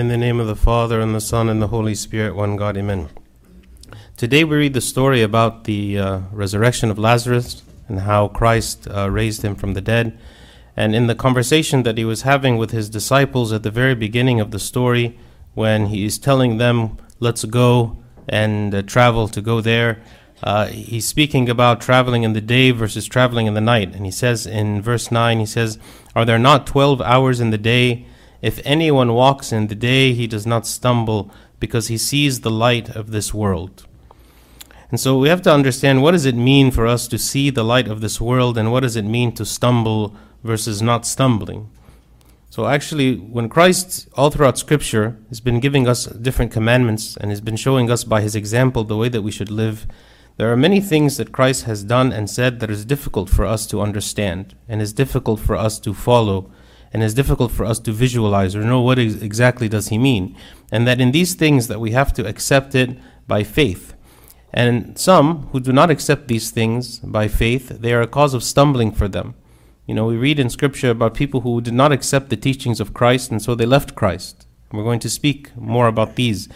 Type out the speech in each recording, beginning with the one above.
In the name of the Father, and the Son, and the Holy Spirit, one God, amen. Today we read the story about the uh, resurrection of Lazarus and how Christ uh, raised him from the dead. And in the conversation that he was having with his disciples at the very beginning of the story, when he is telling them, Let's go and uh, travel to go there, uh, he's speaking about traveling in the day versus traveling in the night. And he says in verse 9, he says, Are there not 12 hours in the day? If anyone walks in the day, he does not stumble because he sees the light of this world. And so we have to understand what does it mean for us to see the light of this world and what does it mean to stumble versus not stumbling. So actually when Christ all throughout scripture has been giving us different commandments and has been showing us by his example the way that we should live, there are many things that Christ has done and said that is difficult for us to understand and is difficult for us to follow and it's difficult for us to visualize or know what ex- exactly does he mean and that in these things that we have to accept it by faith. And some who do not accept these things by faith they are a cause of stumbling for them. You know we read in scripture about people who did not accept the teachings of Christ and so they left Christ. We're going to speak more about these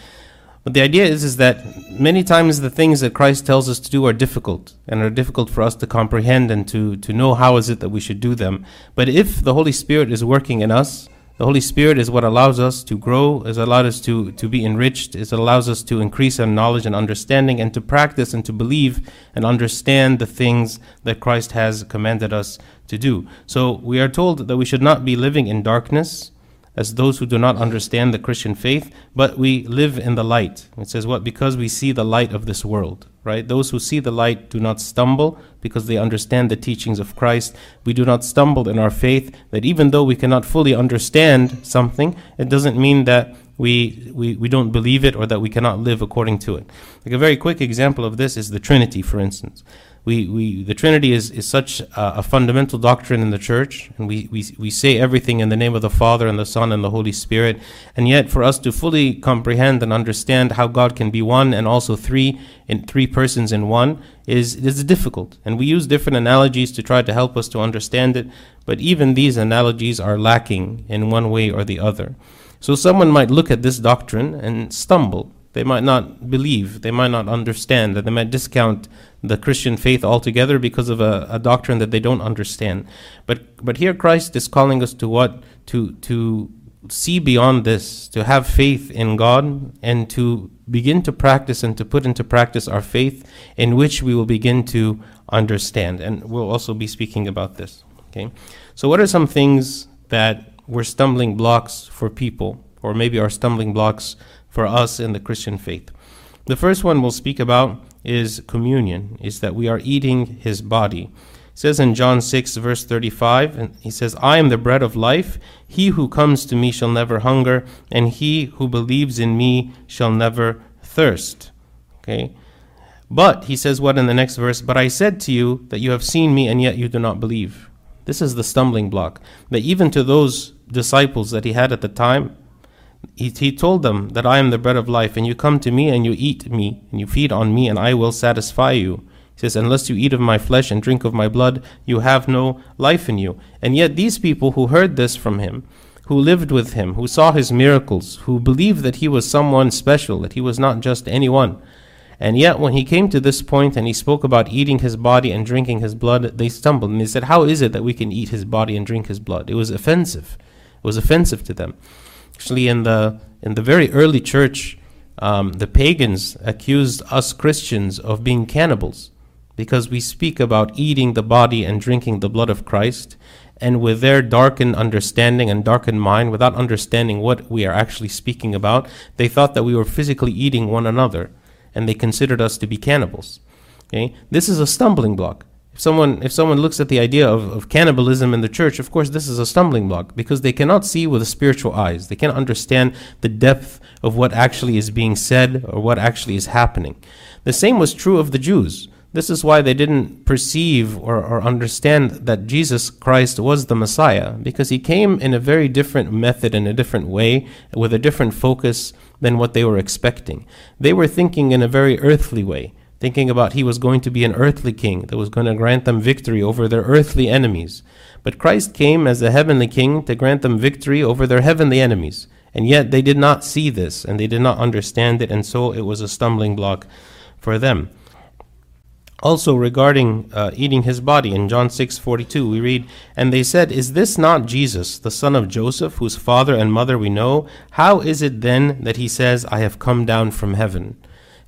but the idea is, is that many times the things that Christ tells us to do are difficult and are difficult for us to comprehend and to, to know how is it that we should do them. But if the Holy Spirit is working in us, the Holy Spirit is what allows us to grow, is allowed us to, to be enriched, is allows us to increase our knowledge and understanding and to practice and to believe and understand the things that Christ has commanded us to do. So we are told that we should not be living in darkness, as those who do not understand the Christian faith, but we live in the light. It says what? Because we see the light of this world, right? Those who see the light do not stumble because they understand the teachings of Christ. We do not stumble in our faith, that even though we cannot fully understand something, it doesn't mean that we, we, we don't believe it or that we cannot live according to it. Like a very quick example of this is the Trinity, for instance we, we the Trinity is, is such a, a, fundamental doctrine in the church, and we, we, we say everything in the name of the Father and the Son and the Holy Spirit. And yet, for us to fully comprehend and understand how God can be one and also three in three persons in one is is difficult. And we use different analogies to try to help us to understand it, but even these analogies are lacking in one way or the other. So someone might look at this doctrine and stumble they might not believe, they might not understand, that they might discount the Christian faith altogether because of a, a doctrine that they don't understand. But but here Christ is calling us to what? To to see beyond this, to have faith in God and to begin to practice and to put into practice our faith in which we will begin to understand. And we'll also be speaking about this. Okay. So what are some things that were stumbling blocks for people, or maybe are stumbling blocks for us in the Christian faith. The first one we'll speak about is communion, is that we are eating his body. It says in John 6, verse 35, and he says, I am the bread of life. He who comes to me shall never hunger, and he who believes in me shall never thirst. Okay? But, he says what in the next verse? But I said to you that you have seen me, and yet you do not believe. This is the stumbling block. That even to those disciples that he had at the time, he, he told them that I am the bread of life, and you come to me and you eat me, and you feed on me, and I will satisfy you. He says, Unless you eat of my flesh and drink of my blood, you have no life in you. And yet, these people who heard this from him, who lived with him, who saw his miracles, who believed that he was someone special, that he was not just anyone, and yet, when he came to this point and he spoke about eating his body and drinking his blood, they stumbled and they said, How is it that we can eat his body and drink his blood? It was offensive. It was offensive to them. Actually, in the in the very early church, um, the pagans accused us Christians of being cannibals because we speak about eating the body and drinking the blood of Christ, and with their darkened understanding and darkened mind, without understanding what we are actually speaking about, they thought that we were physically eating one another, and they considered us to be cannibals. Okay, this is a stumbling block if someone if someone looks at the idea of, of cannibalism in the church, of course this is a stumbling block because they cannot see with spiritual eyes. They can't understand the depth of what actually is being said or what actually is happening. The same was true of the Jews. This is why they didn't perceive or, or understand that Jesus Christ was the Messiah, because he came in a very different method, in a different way, with a different focus than what they were expecting. They were thinking in a very earthly way thinking about he was going to be an earthly king that was going to grant them victory over their earthly enemies. But Christ came as a heavenly king to grant them victory over their heavenly enemies. And yet they did not see this and they did not understand it, and so it was a stumbling block for them. Also, regarding uh, eating his body, in John 6 42, we read, And they said, Is this not Jesus, the son of Joseph, whose father and mother we know? How is it then that he says, I have come down from heaven?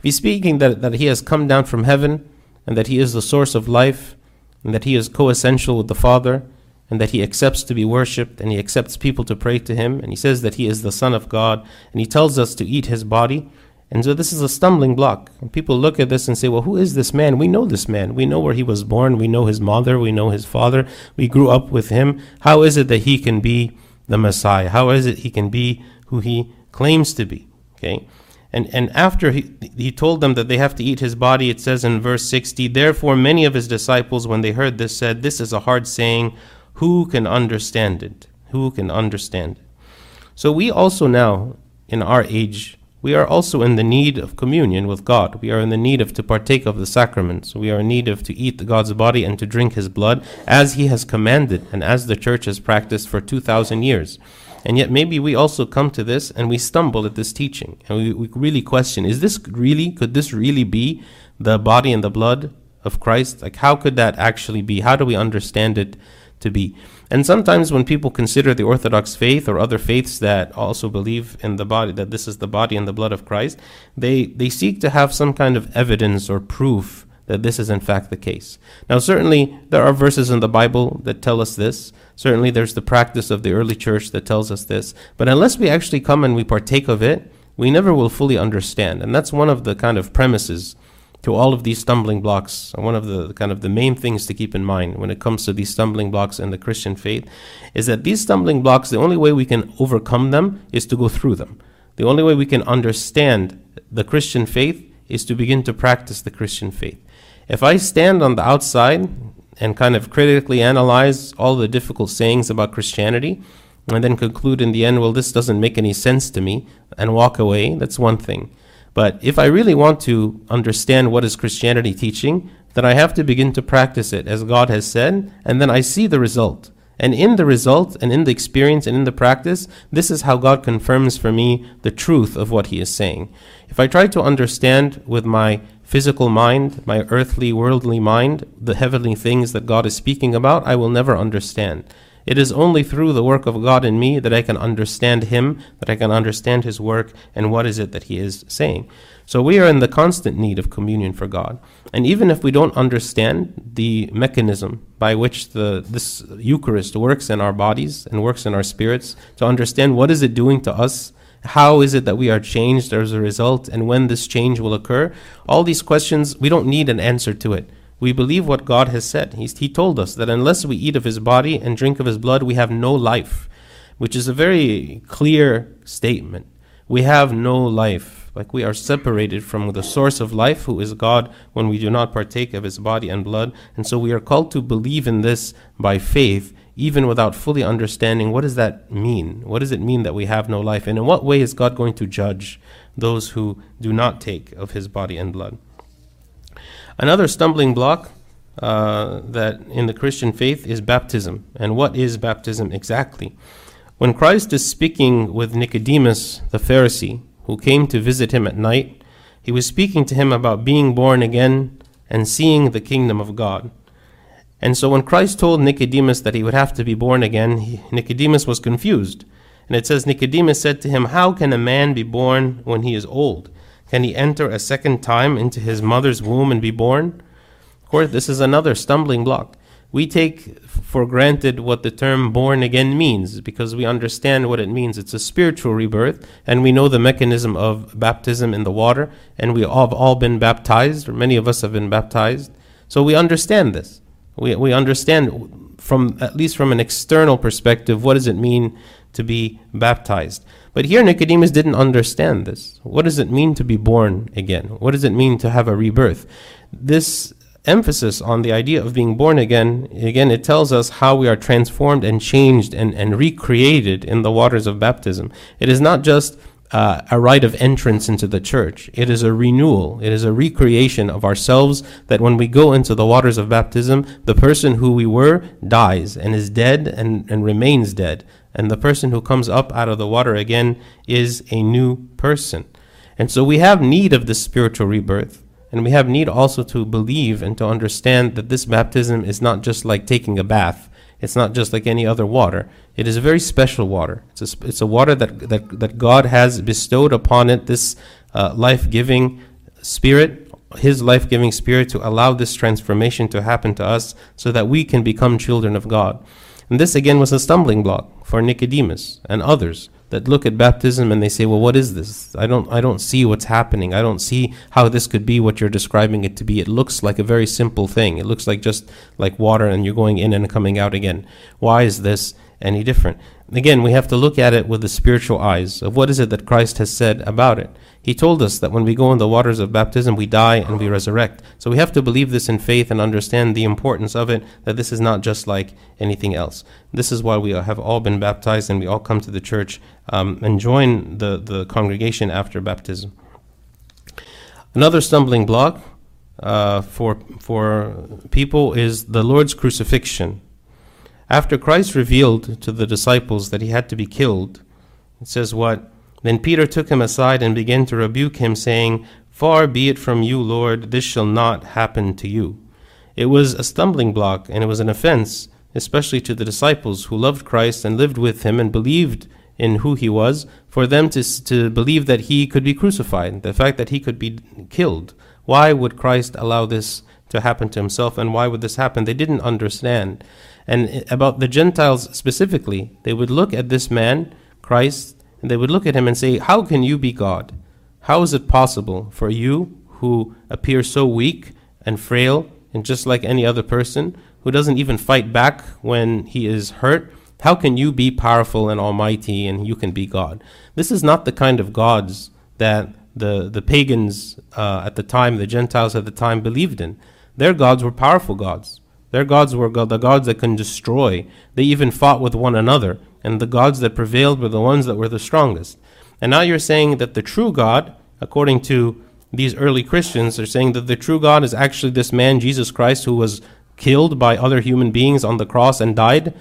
If he's speaking that, that he has come down from heaven, and that he is the source of life, and that he is coessential with the Father, and that he accepts to be worshipped, and he accepts people to pray to him, and he says that he is the Son of God, and he tells us to eat his body, and so this is a stumbling block. And people look at this and say, well, who is this man? We know this man. We know where he was born. We know his mother. We know his father. We grew up with him. How is it that he can be the Messiah? How is it he can be who he claims to be? Okay. And, and after he, he told them that they have to eat his body, it says in verse 60, Therefore many of his disciples, when they heard this, said, This is a hard saying. Who can understand it? Who can understand it? So we also now, in our age, we are also in the need of communion with God. We are in the need of to partake of the sacraments. We are in need of to eat God's body and to drink his blood as he has commanded and as the church has practiced for 2,000 years. And yet maybe we also come to this and we stumble at this teaching and we, we really question, is this really, could this really be the body and the blood of Christ? Like how could that actually be? How do we understand it to be? And sometimes when people consider the Orthodox faith or other faiths that also believe in the body, that this is the body and the blood of Christ, they, they seek to have some kind of evidence or proof that this is in fact the case. Now, certainly there are verses in the Bible that tell us this. Certainly there's the practice of the early church that tells us this. But unless we actually come and we partake of it, we never will fully understand. And that's one of the kind of premises to all of these stumbling blocks. One of the kind of the main things to keep in mind when it comes to these stumbling blocks in the Christian faith is that these stumbling blocks, the only way we can overcome them is to go through them. The only way we can understand the Christian faith is to begin to practice the Christian faith. If I stand on the outside and kind of critically analyze all the difficult sayings about Christianity, and then conclude in the end, well, this doesn't make any sense to me, and walk away, that's one thing. But if I really want to understand what is Christianity teaching, then I have to begin to practice it as God has said, and then I see the result. And in the result, and in the experience, and in the practice, this is how God confirms for me the truth of what He is saying. If I try to understand with my physical mind, my earthly, worldly mind, the heavenly things that God is speaking about, I will never understand. It is only through the work of God in me that I can understand Him, that I can understand His work, and what is it that He is saying. So we are in the constant need of communion for God. And even if we don't understand the mechanism by which the, this Eucharist works in our bodies and works in our spirits, to understand what is it doing to us, how is it that we are changed as a result, and when this change will occur, all these questions, we don't need an answer to it. We believe what God has said. He's, he told us that unless we eat of his body and drink of his blood, we have no life, which is a very clear statement. We have no life. Like we are separated from the source of life, who is God, when we do not partake of his body and blood. And so we are called to believe in this by faith, even without fully understanding what does that mean? What does it mean that we have no life? And in what way is God going to judge those who do not take of his body and blood? Another stumbling block uh, that in the Christian faith is baptism. And what is baptism exactly? When Christ is speaking with Nicodemus, the Pharisee, who came to visit him at night, he was speaking to him about being born again and seeing the kingdom of God. And so when Christ told Nicodemus that he would have to be born again, he, Nicodemus was confused. And it says, Nicodemus said to him, How can a man be born when he is old? Can he enter a second time into his mother's womb and be born? Of course, this is another stumbling block. We take for granted what the term born again means because we understand what it means. It's a spiritual rebirth, and we know the mechanism of baptism in the water, and we have all been baptized, or many of us have been baptized. So we understand this. We, we understand from at least from an external perspective what does it mean to be baptized. But here Nicodemus didn't understand this. What does it mean to be born again? What does it mean to have a rebirth? This emphasis on the idea of being born again, again, it tells us how we are transformed and changed and, and recreated in the waters of baptism. It is not just uh, a rite of entrance into the church. It is a renewal. It is a recreation of ourselves that when we go into the waters of baptism, the person who we were dies and is dead and, and remains dead And the person who comes up out of the water again is a new person. And so we have need of this spiritual rebirth. And we have need also to believe and to understand that this baptism is not just like taking a bath. It's not just like any other water. It is a very special water. It's a, it's a water that, that, that God has bestowed upon it this uh, life giving spirit, His life giving spirit, to allow this transformation to happen to us so that we can become children of God. And this again was a stumbling block for Nicodemus and others that look at baptism and they say, "Well, what is this? I don't I don't see what's happening. I don't see how this could be what you're describing it to be. It looks like a very simple thing. It looks like just like water and you're going in and coming out again. Why is this any different?" Again, we have to look at it with the spiritual eyes of what is it that Christ has said about it. He told us that when we go in the waters of baptism, we die and we resurrect. So we have to believe this in faith and understand the importance of it, that this is not just like anything else. This is why we have all been baptized and we all come to the church um, and join the, the congregation after baptism. Another stumbling block uh, for, for people is the Lord's crucifixion. After Christ revealed to the disciples that he had to be killed, it says what? Then Peter took him aside and began to rebuke him, saying, Far be it from you, Lord, this shall not happen to you. It was a stumbling block and it was an offense, especially to the disciples who loved Christ and lived with him and believed in who he was, for them to, to believe that he could be crucified, the fact that he could be killed. Why would Christ allow this to happen to himself and why would this happen? They didn't understand. And about the Gentiles specifically, they would look at this man, Christ, and they would look at him and say, How can you be God? How is it possible for you, who appear so weak and frail and just like any other person, who doesn't even fight back when he is hurt? How can you be powerful and almighty and you can be God? This is not the kind of gods that the, the pagans uh, at the time, the Gentiles at the time, believed in. Their gods were powerful gods. Their gods were the gods that can destroy. They even fought with one another and the gods that prevailed were the ones that were the strongest. And now you're saying that the true God, according to these early Christians, are saying that the true God is actually this man, Jesus Christ, who was killed by other human beings on the cross and died.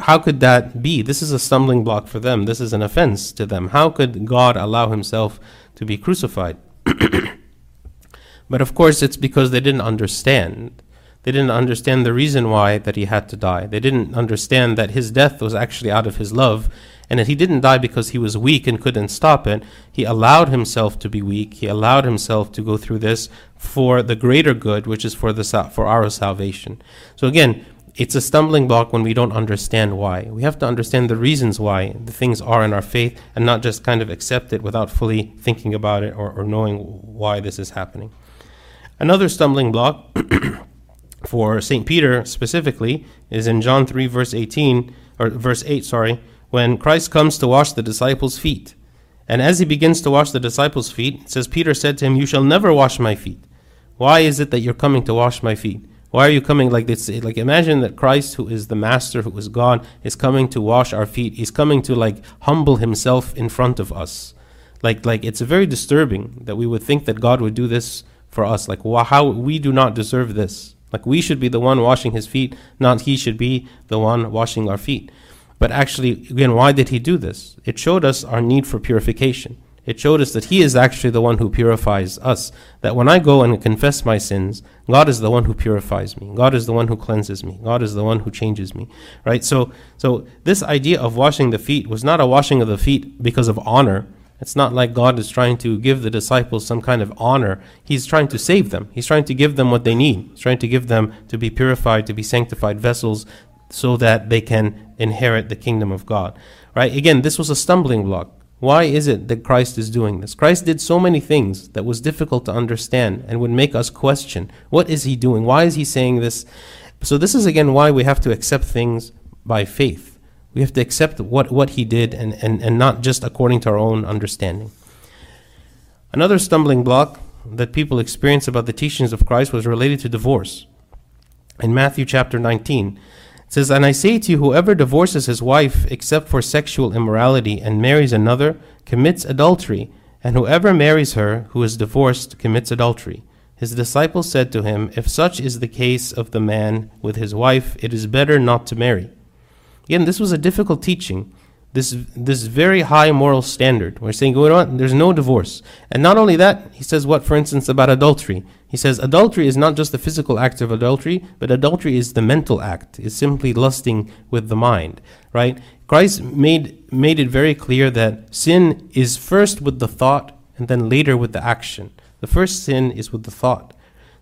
How could that be? This is a stumbling block for them. This is an offense to them. How could God allow himself to be crucified? but of course, it's because they didn't understand. They didn't understand the reason why that he had to die. They didn't understand that his death was actually out of his love and that he didn't die because he was weak and couldn't stop it. He allowed himself to be weak. He allowed himself to go through this for the greater good, which is for the for our salvation. So again, it's a stumbling block when we don't understand why. We have to understand the reasons why the things are in our faith and not just kind of accept it without fully thinking about it or, or knowing why this is happening. Another stumbling block for St. Peter specifically is in John 3, verse 18, or verse 8, sorry, when Christ comes to wash the disciples' feet. And as he begins to wash the disciples' feet, it says, Peter said to him, You shall never wash my feet. Why is it that you're coming to wash my feet? Why are you coming like this? Like imagine that Christ, who is the Master, who is God, is coming to wash our feet. He's coming to like humble himself in front of us. Like like it's very disturbing that we would think that God would do this for us. Like how we do not deserve this. Like we should be the one washing his feet, not he should be the one washing our feet. But actually, again, why did he do this? It showed us our need for purification. It showed us that He is actually the one who purifies us. That when I go and confess my sins, God is the one who purifies me. God is the one who cleanses me. God is the one who changes me. Right? So, so this idea of washing the feet was not a washing of the feet because of honor. It's not like God is trying to give the disciples some kind of honor. He's trying to save them. He's trying to give them what they need. He's trying to give them to be purified, to be sanctified vessels so that they can inherit the kingdom of God. Right? Again, this was a stumbling block. Why is it that Christ is doing this? Christ did so many things that was difficult to understand and would make us question what is he doing? Why is he saying this? So this is again why we have to accept things by faith. We have to accept what, what he did and, and, and not just according to our own understanding. Another stumbling block that people experience about the teachings of Christ was related to divorce. In Matthew chapter 19, it says, And I say to you, whoever divorces his wife except for sexual immorality and marries another commits adultery, and whoever marries her who is divorced commits adultery. His disciples said to him, If such is the case of the man with his wife, it is better not to marry. Again, this was a difficult teaching. This, this very high moral standard. We're saying, on, there's no divorce. And not only that, he says what, for instance, about adultery? He says adultery is not just the physical act of adultery, but adultery is the mental act. It's simply lusting with the mind, right? Christ made, made it very clear that sin is first with the thought and then later with the action. The first sin is with the thought.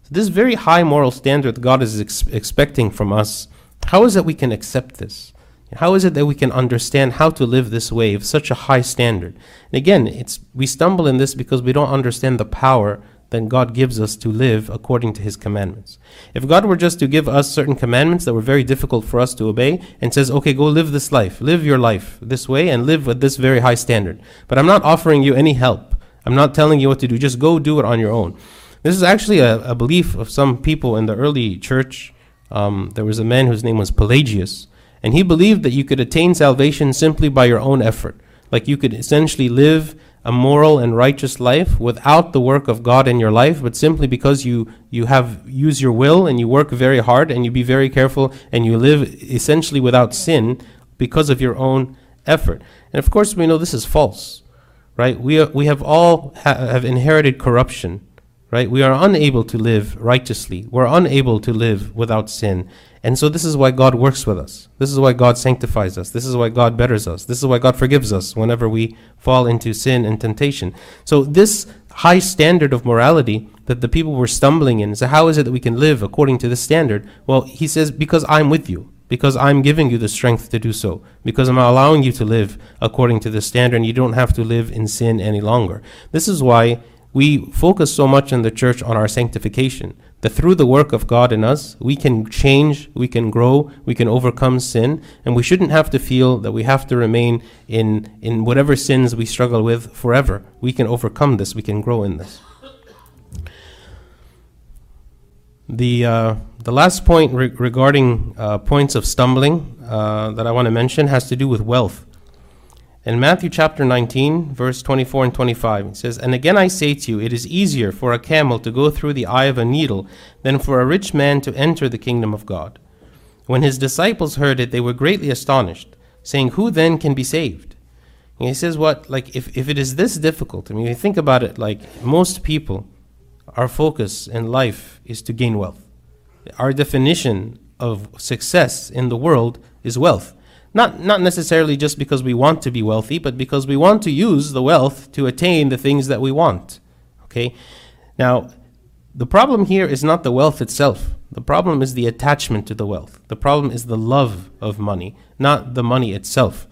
So this very high moral standard God is ex- expecting from us, how is it we can accept this? How is it that we can understand how to live this way of such a high standard? And again, it's we stumble in this because we don't understand the power that God gives us to live according to his commandments. If God were just to give us certain commandments that were very difficult for us to obey and says, "Okay, go live this life. Live your life this way and live with this very high standard." But I'm not offering you any help. I'm not telling you what to do. Just go do it on your own. This is actually a, a belief of some people in the early church. Um, there was a man whose name was Pelagius and he believed that you could attain salvation simply by your own effort. Like you could essentially live a moral and righteous life without the work of God in your life, but simply because you, you have use your will and you work very hard and you be very careful and you live essentially without sin because of your own effort. And of course, we know this is false, right? We, are, we have all ha- have inherited corruption, right? We are unable to live righteously. We're unable to live without sin. And so this is why God works with us. This is why God sanctifies us. This is why God betters us. This is why God forgives us whenever we fall into sin and temptation. So this high standard of morality that the people were stumbling in, so how is it that we can live according to this standard? Well, he says, because I'm with you. Because I'm giving you the strength to do so. Because I'm allowing you to live according to the standard and you don't have to live in sin any longer. This is why we focus so much in the church on our sanctification that through the work of God in us, we can change, we can grow, we can overcome sin, and we shouldn't have to feel that we have to remain in, in whatever sins we struggle with forever. We can overcome this, we can grow in this. The, uh, the last point re- regarding uh, points of stumbling uh, that I want to mention has to do with wealth. In Matthew chapter 19, verse 24 and 25, it says, And again I say to you, it is easier for a camel to go through the eye of a needle than for a rich man to enter the kingdom of God. When his disciples heard it, they were greatly astonished, saying, Who then can be saved? And he says, What? Like, if, if it is this difficult, I mean, you think about it, like, most people, our focus in life is to gain wealth. Our definition of success in the world is wealth. Not, not necessarily just because we want to be wealthy, but because we want to use the wealth to attain the things that we want. Okay? Now, the problem here is not the wealth itself. The problem is the attachment to the wealth. The problem is the love of money, not the money itself.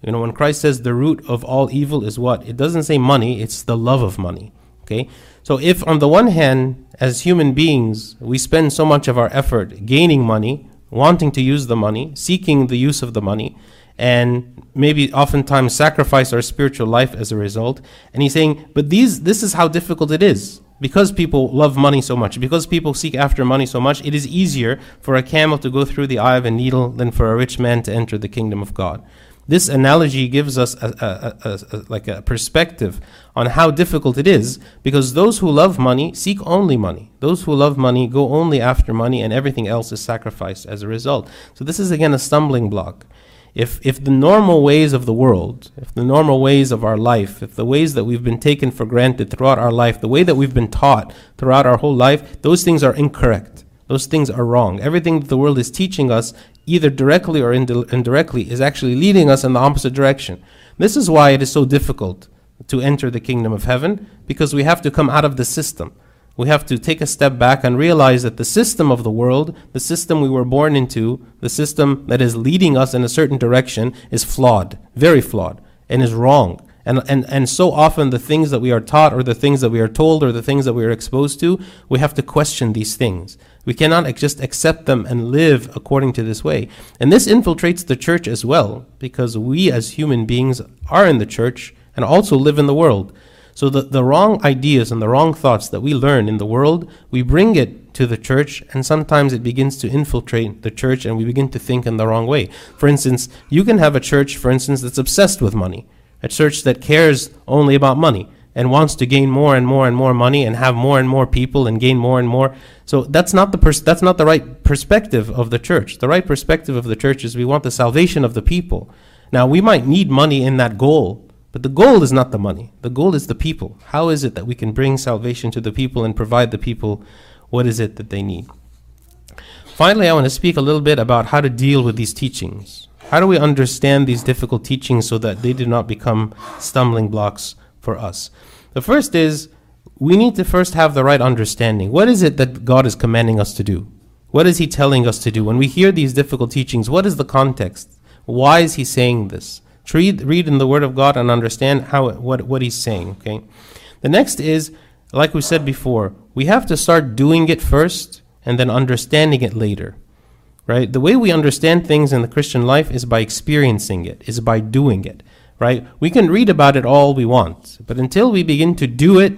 You know, when Christ says the root of all evil is what? It doesn't say money, it's the love of money. Okay? So if on the one hand, as human beings, we spend so much of our effort gaining money, wanting to use the money, seeking the use of the money, and maybe oftentimes sacrifice our spiritual life as a result. And he's saying, but these this is how difficult it is. Because people love money so much, because people seek after money so much, it is easier for a camel to go through the eye of a needle than for a rich man to enter the kingdom of God. This analogy gives us a, a, a, like a perspective on how difficult it is because those who love money seek only money. Those who love money go only after money and everything else is sacrificed as a result. So this is again a stumbling block. If, if the normal ways of the world, if the normal ways of our life, if the ways that we've been taken for granted throughout our life, the way that we've been taught throughout our whole life, those things are incorrect. Those things are wrong. Everything that the world is teaching us either directly or indirectly, is actually leading us in the opposite direction. This is why it is so difficult to enter the kingdom of heaven, because we have to come out of the system. We have to take a step back and realize that the system of the world, the system we were born into, the system that is leading us in a certain direction, is flawed, very flawed, and is wrong. And, and, and so often the things that we are taught or the things that we are told or the things that we are exposed to, we have to question these things. We cannot just accept them and live according to this way. And this infiltrates the church as well, because we as human beings are in the church and also live in the world. So the, the wrong ideas and the wrong thoughts that we learn in the world, we bring it to the church, and sometimes it begins to infiltrate the church and we begin to think in the wrong way. For instance, you can have a church, for instance, that's obsessed with money, a church that cares only about money and wants to gain more and more and more money and have more and more people and gain more and more. So that's not the pers- that's not the right perspective of the church. The right perspective of the church is we want the salvation of the people. Now we might need money in that goal, but the goal is not the money. The goal is the people. How is it that we can bring salvation to the people and provide the people what is it that they need? Finally, I want to speak a little bit about how to deal with these teachings. How do we understand these difficult teachings so that they do not become stumbling blocks for us? The first is we need to first have the right understanding. What is it that God is commanding us to do? What is He telling us to do? When we hear these difficult teachings, what is the context? Why is He saying this? Read, read in the Word of God and understand how what, what He's saying. Okay. The next is, like we said before, we have to start doing it first and then understanding it later. Right? The way we understand things in the Christian life is by experiencing it, is by doing it right? We can read about it all we want, but until we begin to do it,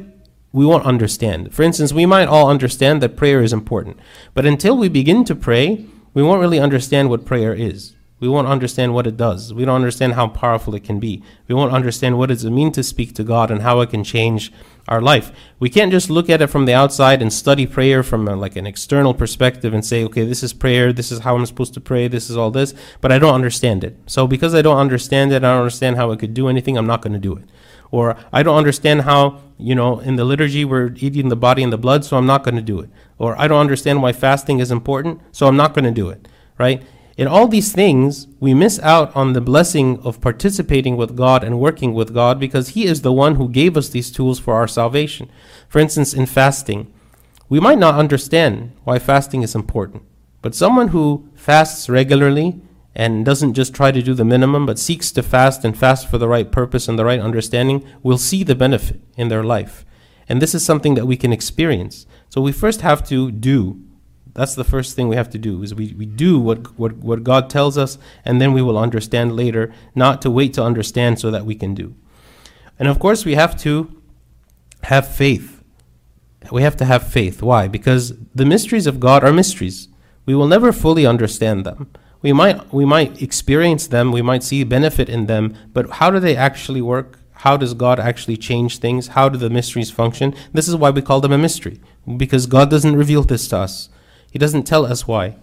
we won't understand. For instance, we might all understand that prayer is important, but until we begin to pray, we won't really understand what prayer is. We won't understand what it does. We don't understand how powerful it can be. We won't understand what does it mean to speak to God and how it can change our life. We can't just look at it from the outside and study prayer from a, like an external perspective and say, okay, this is prayer, this is how I'm supposed to pray, this is all this, but I don't understand it. So because I don't understand it, I don't understand how it could do anything, I'm not going to do it. Or I don't understand how, you know, in the liturgy we're eating the body and the blood, so I'm not going to do it. Or I don't understand why fasting is important, so I'm not going to do it. Right? In all these things, we miss out on the blessing of participating with God and working with God because He is the one who gave us these tools for our salvation. For instance, in fasting, we might not understand why fasting is important, but someone who fasts regularly and doesn't just try to do the minimum, but seeks to fast and fast for the right purpose and the right understanding, will see the benefit in their life. And this is something that we can experience. So we first have to do that's the first thing we have to do is we, we do what, what, what God tells us, and then we will understand later, not to wait to understand so that we can do. And of course, we have to have faith. We have to have faith. Why? Because the mysteries of God are mysteries. We will never fully understand them. We might, we might experience them, we might see benefit in them, but how do they actually work? How does God actually change things? How do the mysteries function? This is why we call them a mystery, because God doesn't reveal this to us. He doesn't tell us why.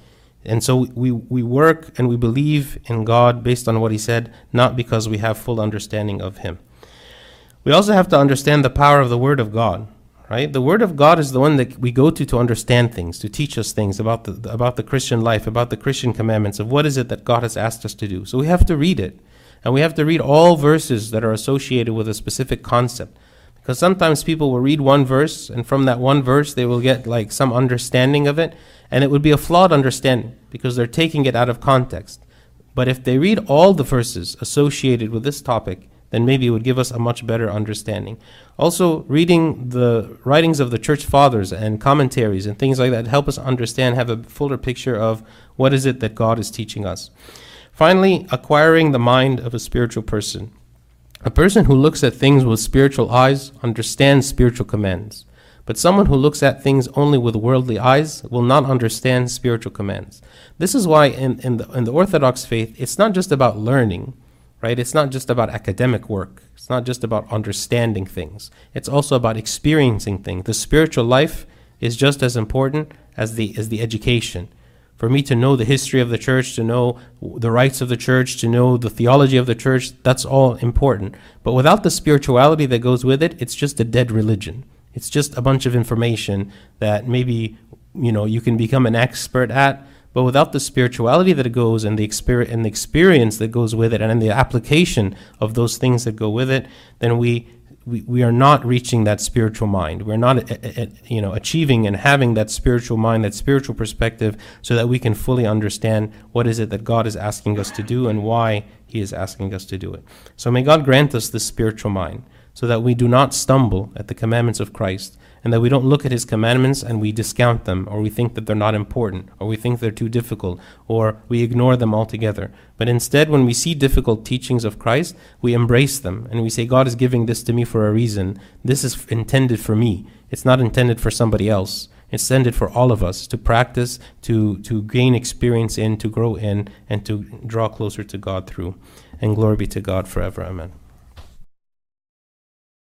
And so we, we work and we believe in God based on what He said, not because we have full understanding of Him. We also have to understand the power of the Word of God, right? The Word of God is the one that we go to to understand things, to teach us things about the, about the Christian life, about the Christian commandments, of what is it that God has asked us to do. So we have to read it. And we have to read all verses that are associated with a specific concept. Because sometimes people will read one verse, and from that one verse, they will get like some understanding of it, and it would be a flawed understanding because they're taking it out of context. But if they read all the verses associated with this topic, then maybe it would give us a much better understanding. Also, reading the writings of the church fathers and commentaries and things like that help us understand, have a fuller picture of what is it that God is teaching us. Finally, acquiring the mind of a spiritual person. A person who looks at things with spiritual eyes understands spiritual commands, but someone who looks at things only with worldly eyes will not understand spiritual commands. This is why in, in, the, in the Orthodox faith, it's not just about learning, right? It's not just about academic work. It's not just about understanding things. It's also about experiencing things. The spiritual life is just as important as the, as the education for me to know the history of the church, to know the rites of the church, to know the theology of the church, that's all important. But without the spirituality that goes with it, it's just a dead religion. It's just a bunch of information that maybe you know you can become an expert at, but without the spirituality that goes and the experience and the experience that goes with it and the application of those things that go with it, then we we, we are not reaching that spiritual mind. We're not, you know, achieving and having that spiritual mind, that spiritual perspective, so that we can fully understand what is it that God is asking us to do and why He is asking us to do it. So may God grant us this spiritual mind, so that we do not stumble at the commandments of Christ, and that we don't look at his commandments and we discount them, or we think that they're not important, or we think they're too difficult, or we ignore them altogether. But instead, when we see difficult teachings of Christ, we embrace them and we say, God is giving this to me for a reason. This is intended for me. It's not intended for somebody else. It's intended for all of us to practice, to, to gain experience in, to grow in, and to draw closer to God through. And glory be to God forever. Amen.